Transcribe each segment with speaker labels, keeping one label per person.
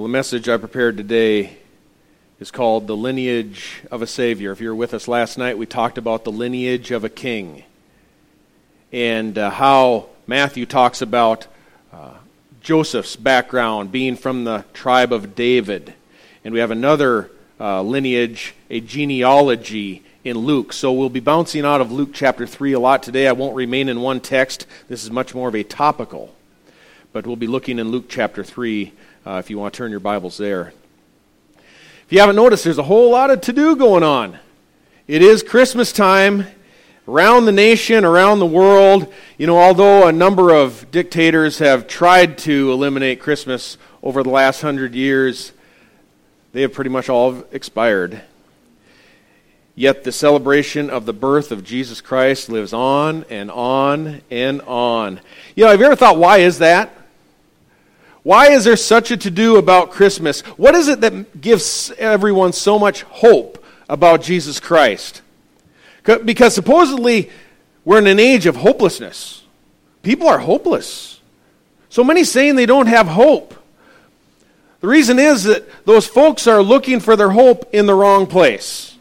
Speaker 1: Well, the message I prepared today is called The Lineage of a Savior. If you were with us last night, we talked about the lineage of a king and uh, how Matthew talks about uh, Joseph's background being from the tribe of David. And we have another uh, lineage, a genealogy in Luke. So we'll be bouncing out of Luke chapter 3 a lot today. I won't remain in one text. This is much more of a topical. But we'll be looking in Luke chapter 3 uh, if you want to turn your Bibles there. If you haven't noticed, there's a whole lot of to do going on. It is Christmas time around the nation, around the world. You know, although a number of dictators have tried to eliminate Christmas over the last hundred years, they have pretty much all expired. Yet the celebration of the birth of Jesus Christ lives on and on and on. You know, have you ever thought, why is that? Why is there such a to do about Christmas? What is it that gives everyone so much hope about Jesus Christ? Because supposedly we're in an age of hopelessness. People are hopeless. So many saying they don't have hope. The reason is that those folks are looking for their hope in the wrong place.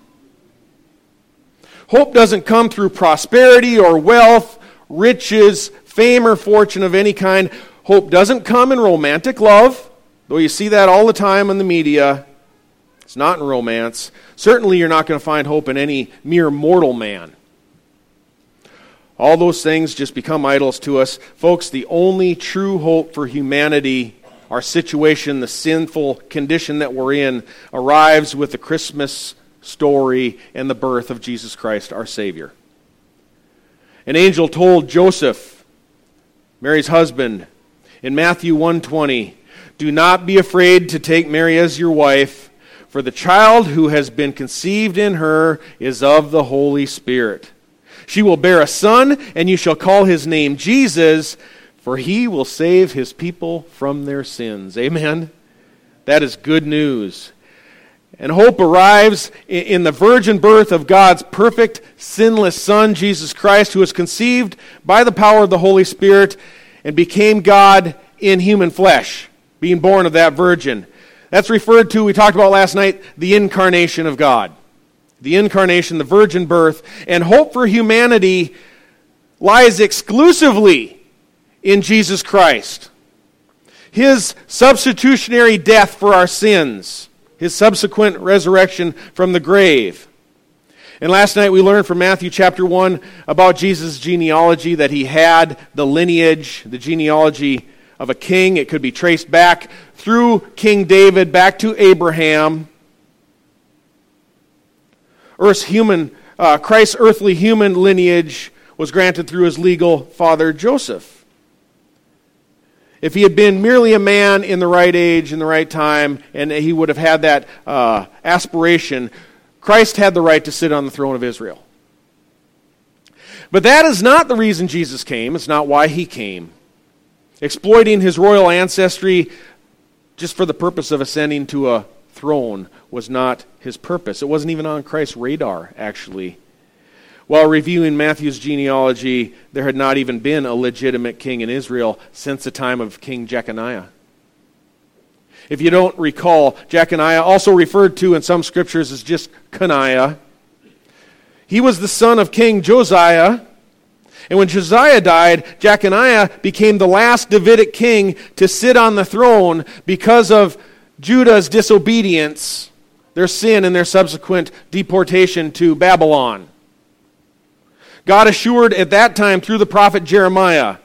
Speaker 1: Hope doesn't come through prosperity or wealth, riches, fame, or fortune of any kind. Hope doesn't come in romantic love, though you see that all the time in the media. It's not in romance. Certainly, you're not going to find hope in any mere mortal man. All those things just become idols to us. Folks, the only true hope for humanity, our situation, the sinful condition that we're in, arrives with the Christmas story and the birth of Jesus Christ, our Savior. An angel told Joseph, Mary's husband, in Matthew 1:20, "Do not be afraid to take Mary as your wife, for the child who has been conceived in her is of the Holy Spirit. She will bear a son, and you shall call his name Jesus, for he will save his people from their sins." Amen. That is good news. And hope arrives in the virgin birth of God's perfect, sinless Son, Jesus Christ, who was conceived by the power of the Holy Spirit and became God in human flesh, being born of that virgin. That's referred to, we talked about last night, the incarnation of God. The incarnation, the virgin birth, and hope for humanity lies exclusively in Jesus Christ. His substitutionary death for our sins, his subsequent resurrection from the grave. And last night we learned from Matthew chapter 1 about Jesus' genealogy that he had the lineage, the genealogy of a king. It could be traced back through King David, back to Abraham. Earth's human, uh, Christ's earthly human lineage was granted through his legal father Joseph. If he had been merely a man in the right age, in the right time, and he would have had that uh, aspiration, Christ had the right to sit on the throne of Israel. But that is not the reason Jesus came. It's not why he came. Exploiting his royal ancestry just for the purpose of ascending to a throne was not his purpose. It wasn't even on Christ's radar, actually. While reviewing Matthew's genealogy, there had not even been a legitimate king in Israel since the time of King Jeconiah. If you don't recall, Jeconiah, also referred to in some scriptures as just Coniah, he was the son of King Josiah. And when Josiah died, Jeconiah became the last Davidic king to sit on the throne because of Judah's disobedience, their sin, and their subsequent deportation to Babylon. God assured at that time through the prophet Jeremiah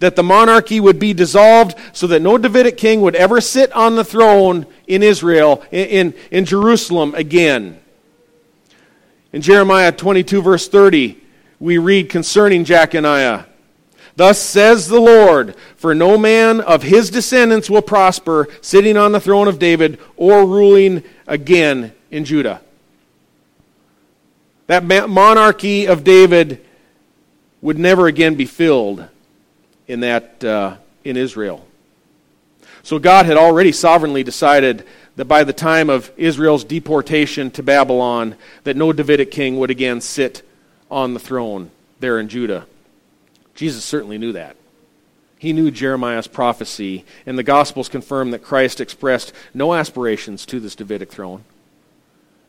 Speaker 1: that the monarchy would be dissolved so that no Davidic king would ever sit on the throne in Israel, in, in, in Jerusalem again. In Jeremiah 22, verse 30, we read concerning Jeconiah Thus says the Lord, for no man of his descendants will prosper, sitting on the throne of David or ruling again in Judah. That monarchy of David would never again be filled in that uh, in Israel. So God had already sovereignly decided that by the time of Israel's deportation to Babylon, that no Davidic king would again sit on the throne there in Judah. Jesus certainly knew that. He knew Jeremiah's prophecy, and the Gospels confirm that Christ expressed no aspirations to this Davidic throne.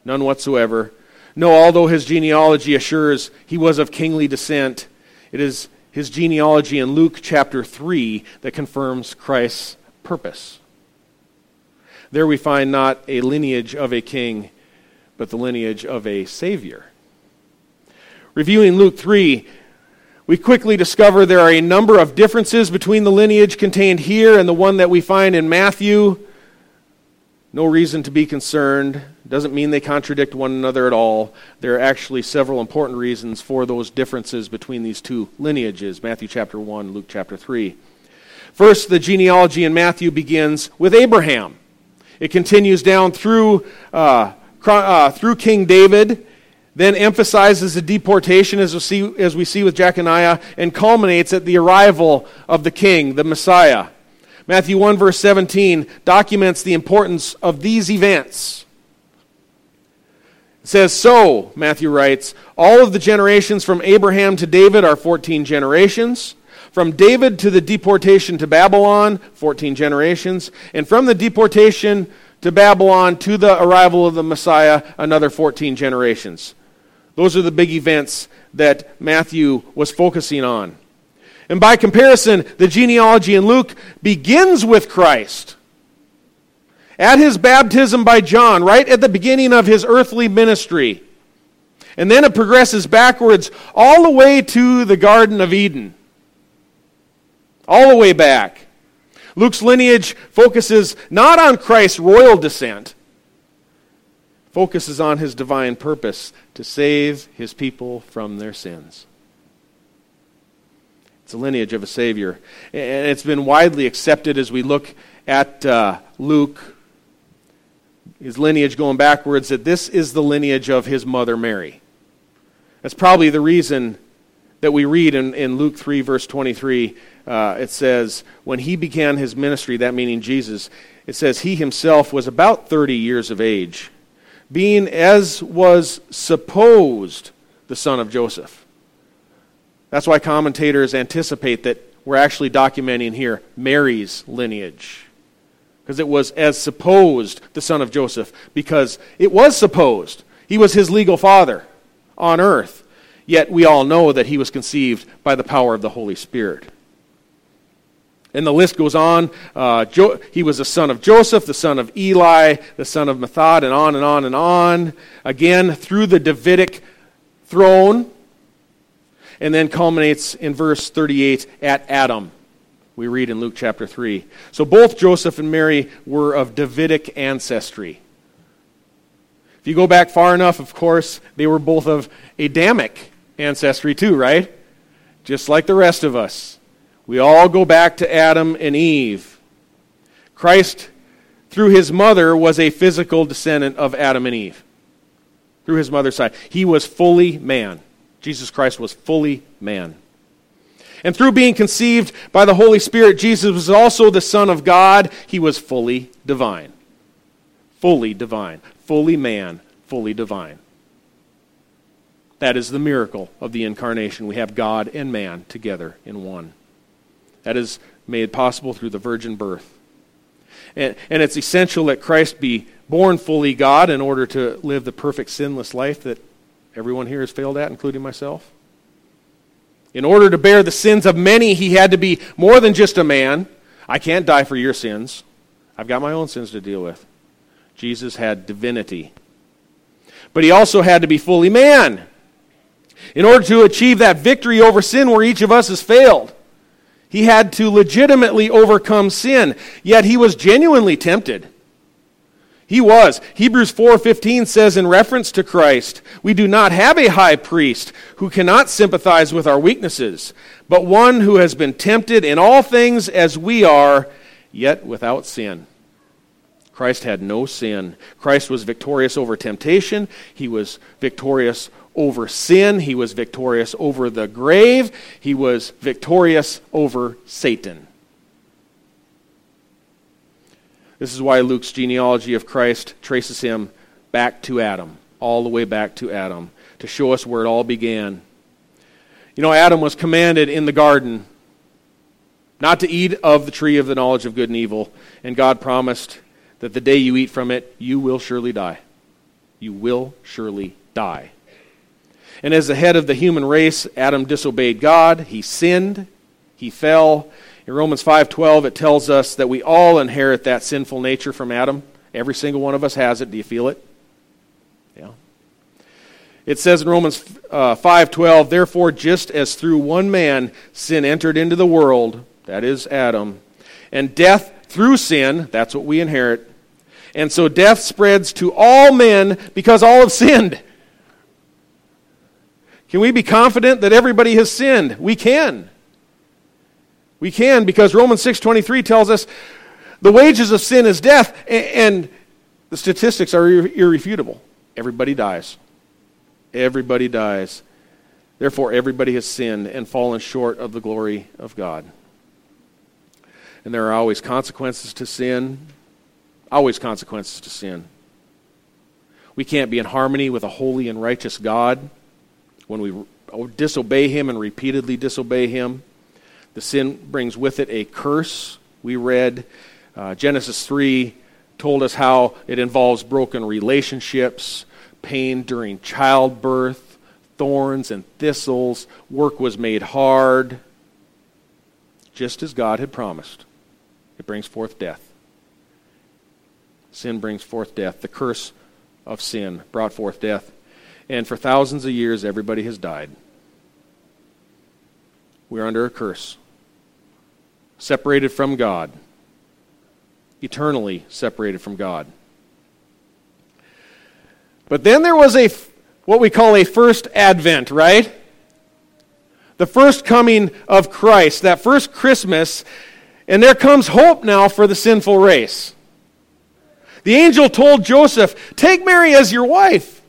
Speaker 1: None whatsoever. No, although his genealogy assures he was of kingly descent, it is his genealogy in Luke chapter 3 that confirms Christ's purpose. There we find not a lineage of a king, but the lineage of a Savior. Reviewing Luke 3, we quickly discover there are a number of differences between the lineage contained here and the one that we find in Matthew. No reason to be concerned. Doesn't mean they contradict one another at all. There are actually several important reasons for those differences between these two lineages Matthew chapter 1, Luke chapter 3. First, the genealogy in Matthew begins with Abraham. It continues down through, uh, uh, through King David then emphasizes the deportation as we, see, as we see with Jeconiah and culminates at the arrival of the king, the Messiah. Matthew 1, verse 17, documents the importance of these events. Says, So, Matthew writes, all of the generations from Abraham to David are 14 generations. From David to the deportation to Babylon, 14 generations. And from the deportation to Babylon to the arrival of the Messiah, another 14 generations. Those are the big events that Matthew was focusing on. And by comparison, the genealogy in Luke begins with Christ. At his baptism by John, right at the beginning of his earthly ministry. And then it progresses backwards all the way to the Garden of Eden. All the way back. Luke's lineage focuses not on Christ's royal descent, focuses on his divine purpose to save his people from their sins. It's a lineage of a Savior. And it's been widely accepted as we look at uh, Luke, his lineage going backwards, that this is the lineage of his mother Mary. That's probably the reason that we read in, in Luke 3, verse 23. Uh, it says, When he began his ministry, that meaning Jesus, it says, He himself was about 30 years of age being as was supposed the son of Joseph. That's why commentators anticipate that we're actually documenting here Mary's lineage. Because it was as supposed the son of Joseph, because it was supposed. He was his legal father on earth. Yet we all know that he was conceived by the power of the Holy Spirit. And the list goes on. Uh, jo- he was the son of Joseph, the son of Eli, the son of Matthat, and on and on and on. Again, through the Davidic throne. And then culminates in verse 38 at Adam. We read in Luke chapter 3. So both Joseph and Mary were of Davidic ancestry. If you go back far enough, of course, they were both of Adamic ancestry too, right? Just like the rest of us. We all go back to Adam and Eve. Christ, through his mother, was a physical descendant of Adam and Eve. Through his mother's side. He was fully man. Jesus Christ was fully man. And through being conceived by the Holy Spirit, Jesus was also the Son of God. He was fully divine. Fully divine. Fully man. Fully divine. That is the miracle of the incarnation. We have God and man together in one. That is made possible through the virgin birth. And, and it's essential that Christ be born fully God in order to live the perfect sinless life that everyone here has failed at, including myself. In order to bear the sins of many, he had to be more than just a man. I can't die for your sins. I've got my own sins to deal with. Jesus had divinity. But he also had to be fully man in order to achieve that victory over sin where each of us has failed. He had to legitimately overcome sin, yet he was genuinely tempted. He was. Hebrews 4:15 says in reference to Christ, we do not have a high priest who cannot sympathize with our weaknesses, but one who has been tempted in all things as we are, yet without sin. Christ had no sin. Christ was victorious over temptation. He was victorious over sin. He was victorious over the grave. He was victorious over Satan. This is why Luke's genealogy of Christ traces him back to Adam, all the way back to Adam, to show us where it all began. You know, Adam was commanded in the garden not to eat of the tree of the knowledge of good and evil. And God promised that the day you eat from it, you will surely die. You will surely die. And as the head of the human race, Adam disobeyed God. He sinned. He fell. In Romans 5:12 it tells us that we all inherit that sinful nature from Adam. Every single one of us has it. Do you feel it? Yeah. It says in Romans uh, 5:12, "Therefore just as through one man sin entered into the world, that is Adam, and death through sin, that's what we inherit. And so death spreads to all men because all have sinned." Can we be confident that everybody has sinned? We can. We can because Romans 6:23 tells us the wages of sin is death and the statistics are irrefutable. Everybody dies. Everybody dies. Therefore everybody has sinned and fallen short of the glory of God. And there are always consequences to sin. Always consequences to sin. We can't be in harmony with a holy and righteous God when we disobey Him and repeatedly disobey Him. The sin brings with it a curse. We read uh, Genesis 3 told us how it involves broken relationships, pain during childbirth, thorns and thistles. Work was made hard, just as God had promised. It brings forth death. Sin brings forth death. The curse of sin brought forth death. And for thousands of years, everybody has died. We're under a curse separated from God, eternally separated from God. But then there was a what we call a first advent, right? The first coming of Christ, that first Christmas, and there comes hope now for the sinful race. The angel told Joseph, Take Mary as your wife.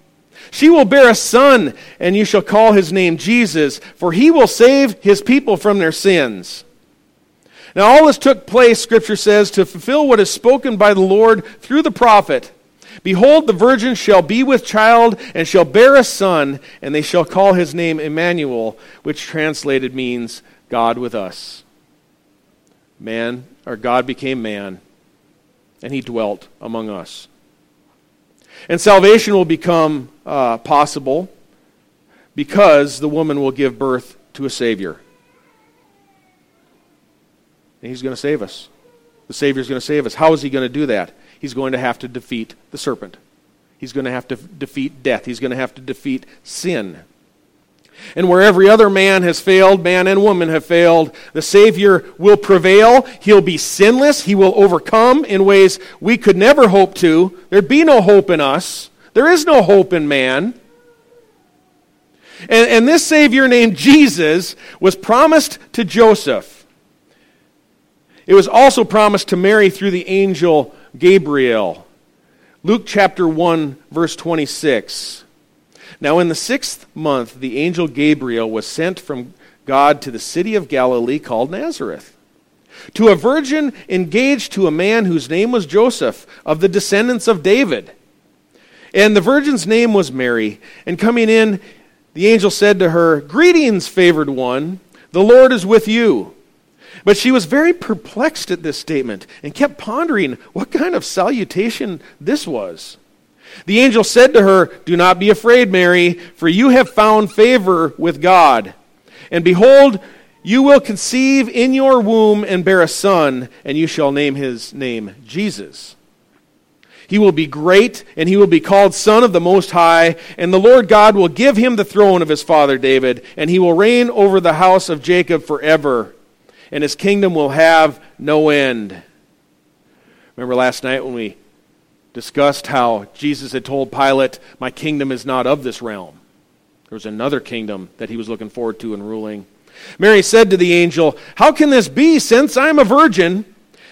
Speaker 1: She will bear a son, and you shall call his name Jesus, for he will save his people from their sins. Now, all this took place, Scripture says, to fulfill what is spoken by the Lord through the prophet. Behold, the virgin shall be with child and shall bear a son, and they shall call his name Emmanuel, which translated means God with us. Man, or God became man, and he dwelt among us. And salvation will become uh, possible because the woman will give birth to a Savior. And he's going to save us. The Savior is going to save us. How is he going to do that? He's going to have to defeat the serpent. He's going to have to defeat death. He's going to have to defeat sin. And where every other man has failed, man and woman have failed, the Savior will prevail. He'll be sinless. He will overcome in ways we could never hope to. There'd be no hope in us. There is no hope in man. And, and this Savior named Jesus was promised to Joseph. It was also promised to Mary through the angel Gabriel. Luke chapter 1, verse 26. Now, in the sixth month, the angel Gabriel was sent from God to the city of Galilee called Nazareth, to a virgin engaged to a man whose name was Joseph, of the descendants of David. And the virgin's name was Mary. And coming in, the angel said to her, Greetings, favored one, the Lord is with you. But she was very perplexed at this statement and kept pondering what kind of salutation this was. The angel said to her, Do not be afraid, Mary, for you have found favor with God. And behold, you will conceive in your womb and bear a son, and you shall name his name Jesus. He will be great, and he will be called Son of the Most High, and the Lord God will give him the throne of his father David, and he will reign over the house of Jacob forever and his kingdom will have no end. Remember last night when we discussed how Jesus had told Pilate, My kingdom is not of this realm. There was another kingdom that he was looking forward to and ruling. Mary said to the angel, How can this be since I am a virgin?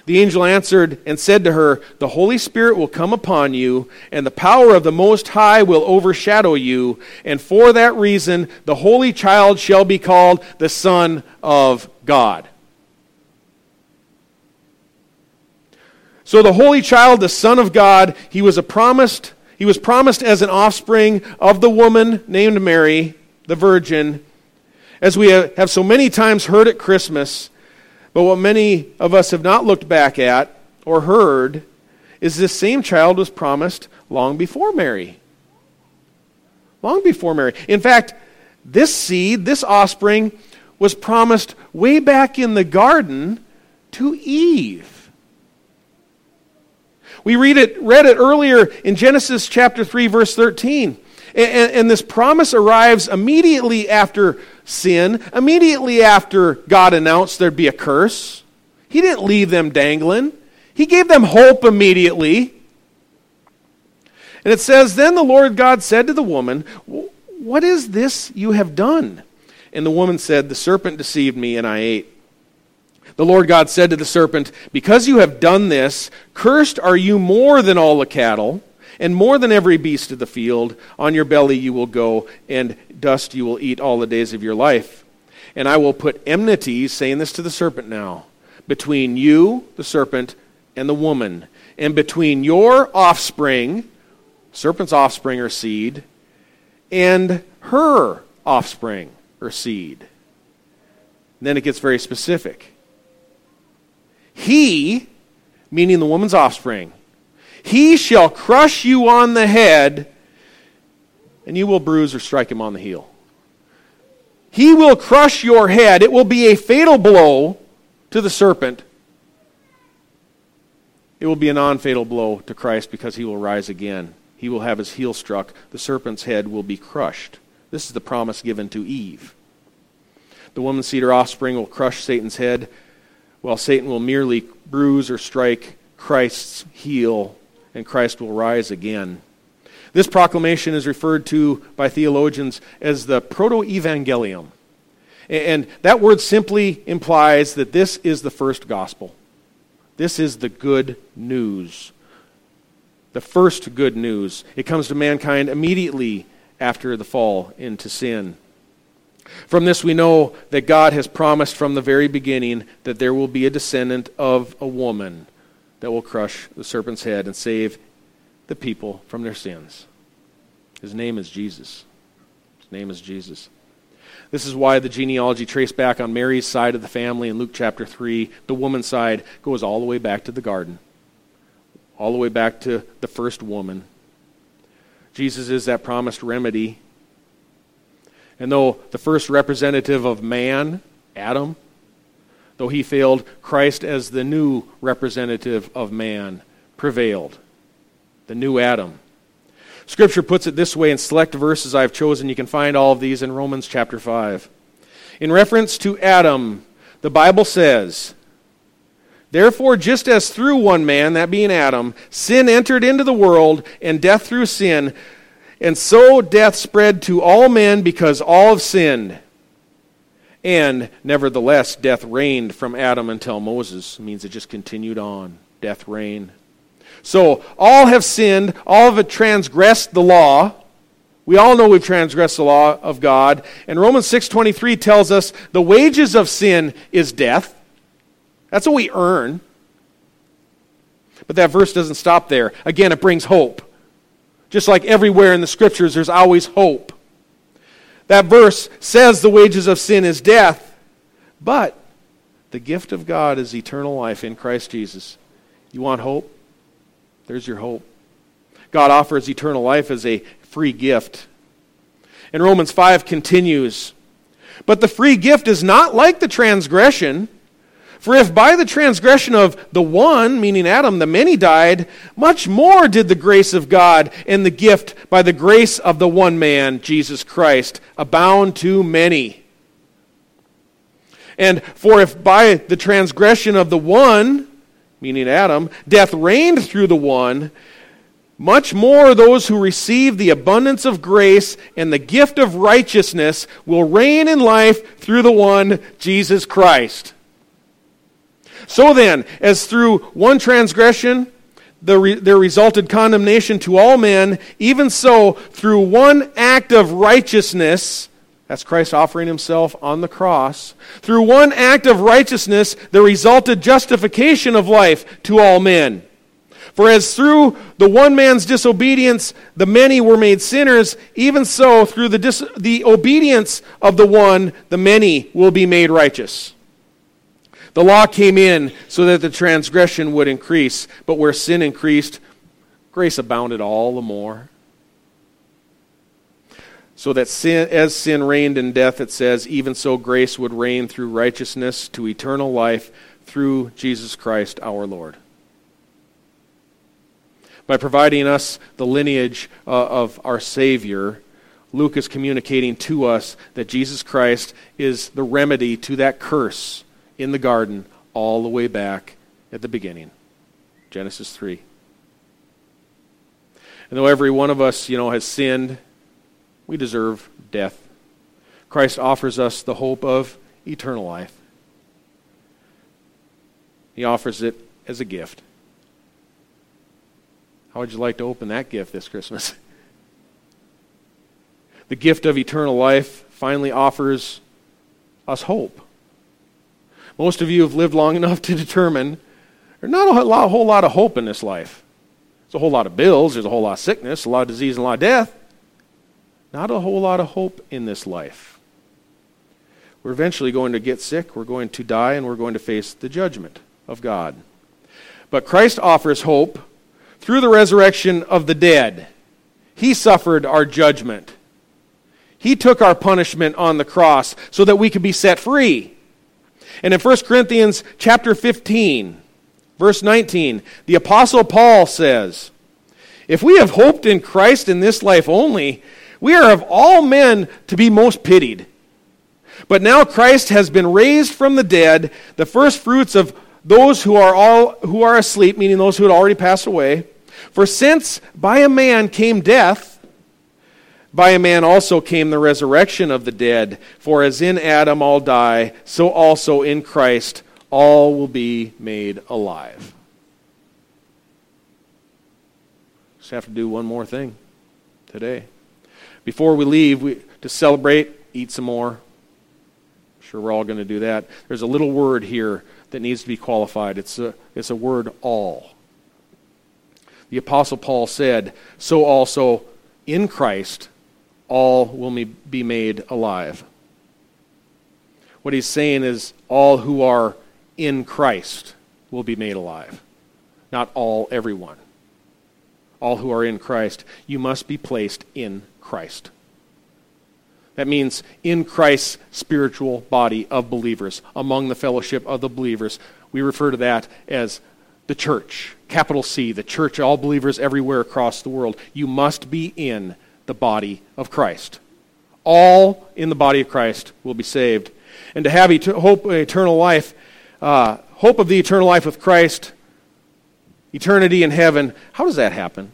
Speaker 1: The angel answered and said to her, The Holy Spirit will come upon you, and the power of the Most High will overshadow you, and for that reason the Holy Child shall be called the Son of God. So the holy child, the son of God, he was a promised he was promised as an offspring of the woman named Mary, the virgin. As we have so many times heard at Christmas, But what many of us have not looked back at or heard is this same child was promised long before Mary. Long before Mary. In fact, this seed, this offspring, was promised way back in the garden to Eve. We read it, read it earlier in Genesis chapter 3, verse 13. And, and, this promise arrives immediately after sin, immediately after God announced there'd be a curse. He didn't leave them dangling, He gave them hope immediately. And it says, Then the Lord God said to the woman, What is this you have done? And the woman said, The serpent deceived me, and I ate. The Lord God said to the serpent, Because you have done this, cursed are you more than all the cattle, and more than every beast of the field. On your belly you will go, and dust you will eat all the days of your life. And I will put enmity, saying this to the serpent now, between you, the serpent, and the woman, and between your offspring, serpent's offspring or seed, and her offspring or seed. And then it gets very specific. He, meaning the woman's offspring, he shall crush you on the head, and you will bruise or strike him on the heel. He will crush your head. It will be a fatal blow to the serpent. It will be a non fatal blow to Christ because he will rise again. He will have his heel struck. The serpent's head will be crushed. This is the promise given to Eve. The woman's seed or offspring will crush Satan's head, while Satan will merely bruise or strike Christ's heel, and Christ will rise again. This proclamation is referred to by theologians as the proto evangelium. And that word simply implies that this is the first gospel. This is the good news. The first good news. It comes to mankind immediately after the fall into sin. From this, we know that God has promised from the very beginning that there will be a descendant of a woman that will crush the serpent's head and save the people from their sins. His name is Jesus. His name is Jesus. This is why the genealogy traced back on Mary's side of the family in Luke chapter 3, the woman's side, goes all the way back to the garden, all the way back to the first woman. Jesus is that promised remedy. And though the first representative of man, Adam, though he failed, Christ as the new representative of man prevailed. The new Adam. Scripture puts it this way in select verses I've chosen. You can find all of these in Romans chapter 5. In reference to Adam, the Bible says, Therefore, just as through one man, that being Adam, sin entered into the world, and death through sin, and so death spread to all men because all have sinned. And nevertheless, death reigned from Adam until Moses. It means it just continued on. Death reigned. So all have sinned, all have transgressed the law. We all know we've transgressed the law of God. And Romans 6:23 tells us the wages of sin is death. That's what we earn. But that verse doesn't stop there. Again, it brings hope. Just like everywhere in the scriptures, there's always hope. That verse says the wages of sin is death, but the gift of God is eternal life in Christ Jesus. You want hope? There's your hope. God offers eternal life as a free gift. And Romans 5 continues But the free gift is not like the transgression. For if by the transgression of the one, meaning Adam, the many died, much more did the grace of God and the gift by the grace of the one man, Jesus Christ, abound to many. And for if by the transgression of the one, meaning Adam, death reigned through the one, much more those who receive the abundance of grace and the gift of righteousness will reign in life through the one, Jesus Christ. So then, as through one transgression the there resulted condemnation to all men, even so, through one act of righteousness, that's Christ offering himself on the cross. Through one act of righteousness, there resulted justification of life to all men. For as through the one man's disobedience the many were made sinners, even so through the, dis- the obedience of the one the many will be made righteous. The law came in so that the transgression would increase, but where sin increased, grace abounded all the more. So that sin, as sin reigned in death, it says, even so grace would reign through righteousness to eternal life through Jesus Christ our Lord. By providing us the lineage uh, of our Savior, Luke is communicating to us that Jesus Christ is the remedy to that curse in the garden all the way back at the beginning. Genesis 3. And though every one of us, you know, has sinned, we deserve death. Christ offers us the hope of eternal life. He offers it as a gift. How would you like to open that gift this Christmas? the gift of eternal life finally offers us hope. Most of you have lived long enough to determine there's not a, lot, whole lot of hope in this life. There's a whole lot of bills, there's a whole lot of sickness, a lot of disease, and a lot of death. Not a whole lot of hope in this life. We're eventually going to get sick, we're going to die, and we're going to face the judgment of God. But Christ offers hope through the resurrection of the dead. He suffered our judgment. He took our punishment on the cross so that we could be set free. And in 1 Corinthians chapter 15, verse 19, the apostle Paul says, "If we have hoped in Christ in this life only, we are of all men to be most pitied. But now Christ has been raised from the dead, the first fruits of those who are all who are asleep, meaning those who had already passed away. For since by a man came death, by a man also came the resurrection of the dead. For as in Adam all die, so also in Christ all will be made alive. Just have to do one more thing today. Before we leave, we, to celebrate, eat some more. I'm sure we're all going to do that. There's a little word here that needs to be qualified. It's a, it's a word all. The Apostle Paul said, So also in Christ all will be made alive. What he's saying is, all who are in Christ will be made alive. Not all, everyone. All who are in Christ. You must be placed in Christ. That means in Christ's spiritual body of believers, among the fellowship of the believers. We refer to that as the church, capital C, the church, all believers everywhere across the world. You must be in the body of Christ. All in the body of Christ will be saved. And to have et- hope eternal life, uh, hope of the eternal life with Christ, eternity in heaven, how does that happen?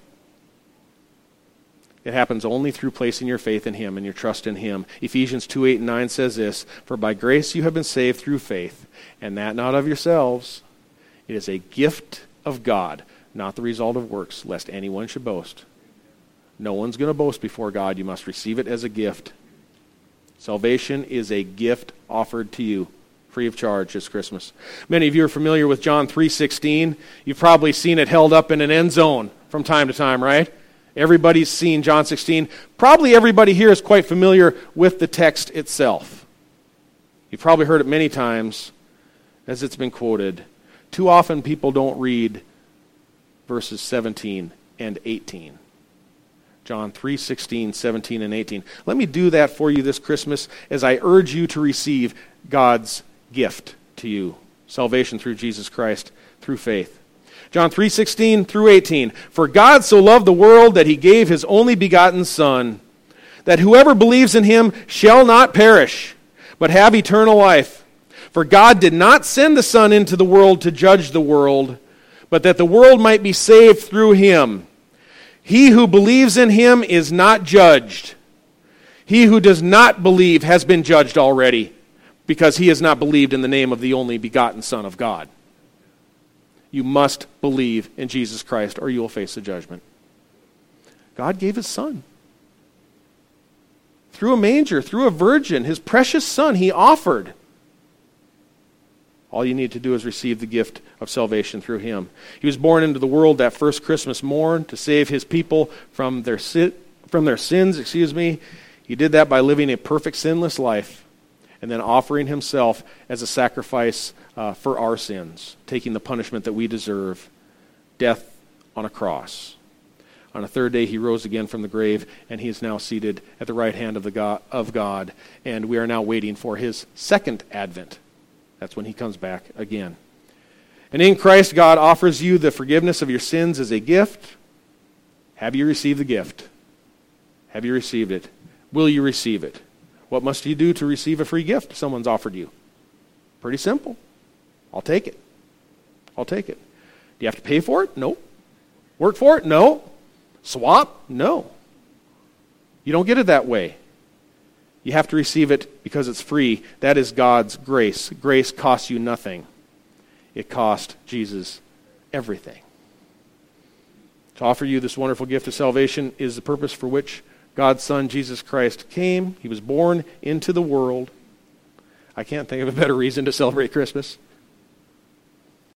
Speaker 1: It happens only through placing your faith in Him and your trust in Him. Ephesians 2 8 and 9 says this For by grace you have been saved through faith, and that not of yourselves. It is a gift of God, not the result of works, lest anyone should boast. No one's going to boast before God. You must receive it as a gift. Salvation is a gift offered to you free of charge this Christmas. Many of you are familiar with John 3:16. You've probably seen it held up in an end zone from time to time, right? Everybody's seen John 16. Probably everybody here is quite familiar with the text itself. You've probably heard it many times as it's been quoted. Too often people don't read verses 17 and 18. John 3 16, 17, and 18. Let me do that for you this Christmas as I urge you to receive God's gift to you salvation through Jesus Christ through faith. John 3:16 through 18. For God so loved the world that he gave his only begotten son that whoever believes in him shall not perish but have eternal life. For God did not send the son into the world to judge the world, but that the world might be saved through him. He who believes in him is not judged. He who does not believe has been judged already because he has not believed in the name of the only begotten Son of God. You must believe in Jesus Christ or you will face the judgment. God gave his son. Through a manger, through a virgin, his precious son, he offered. All you need to do is receive the gift of salvation through him. He was born into the world that first Christmas morn to save his people from their, from their sins, excuse me. He did that by living a perfect sinless life and then offering himself as a sacrifice uh, for our sins, taking the punishment that we deserve death on a cross. On a third day, he rose again from the grave, and he is now seated at the right hand of, the God, of God. And we are now waiting for his second advent. That's when he comes back again. And in Christ, God offers you the forgiveness of your sins as a gift. Have you received the gift? Have you received it? Will you receive it? What must you do to receive a free gift someone's offered you? Pretty simple. I'll take it. I'll take it. Do you have to pay for it? No. Work for it? No. Swap? No. You don't get it that way. You have to receive it because it's free. That is God's grace. Grace costs you nothing, it cost Jesus everything. To offer you this wonderful gift of salvation is the purpose for which God's Son, Jesus Christ, came. He was born into the world. I can't think of a better reason to celebrate Christmas.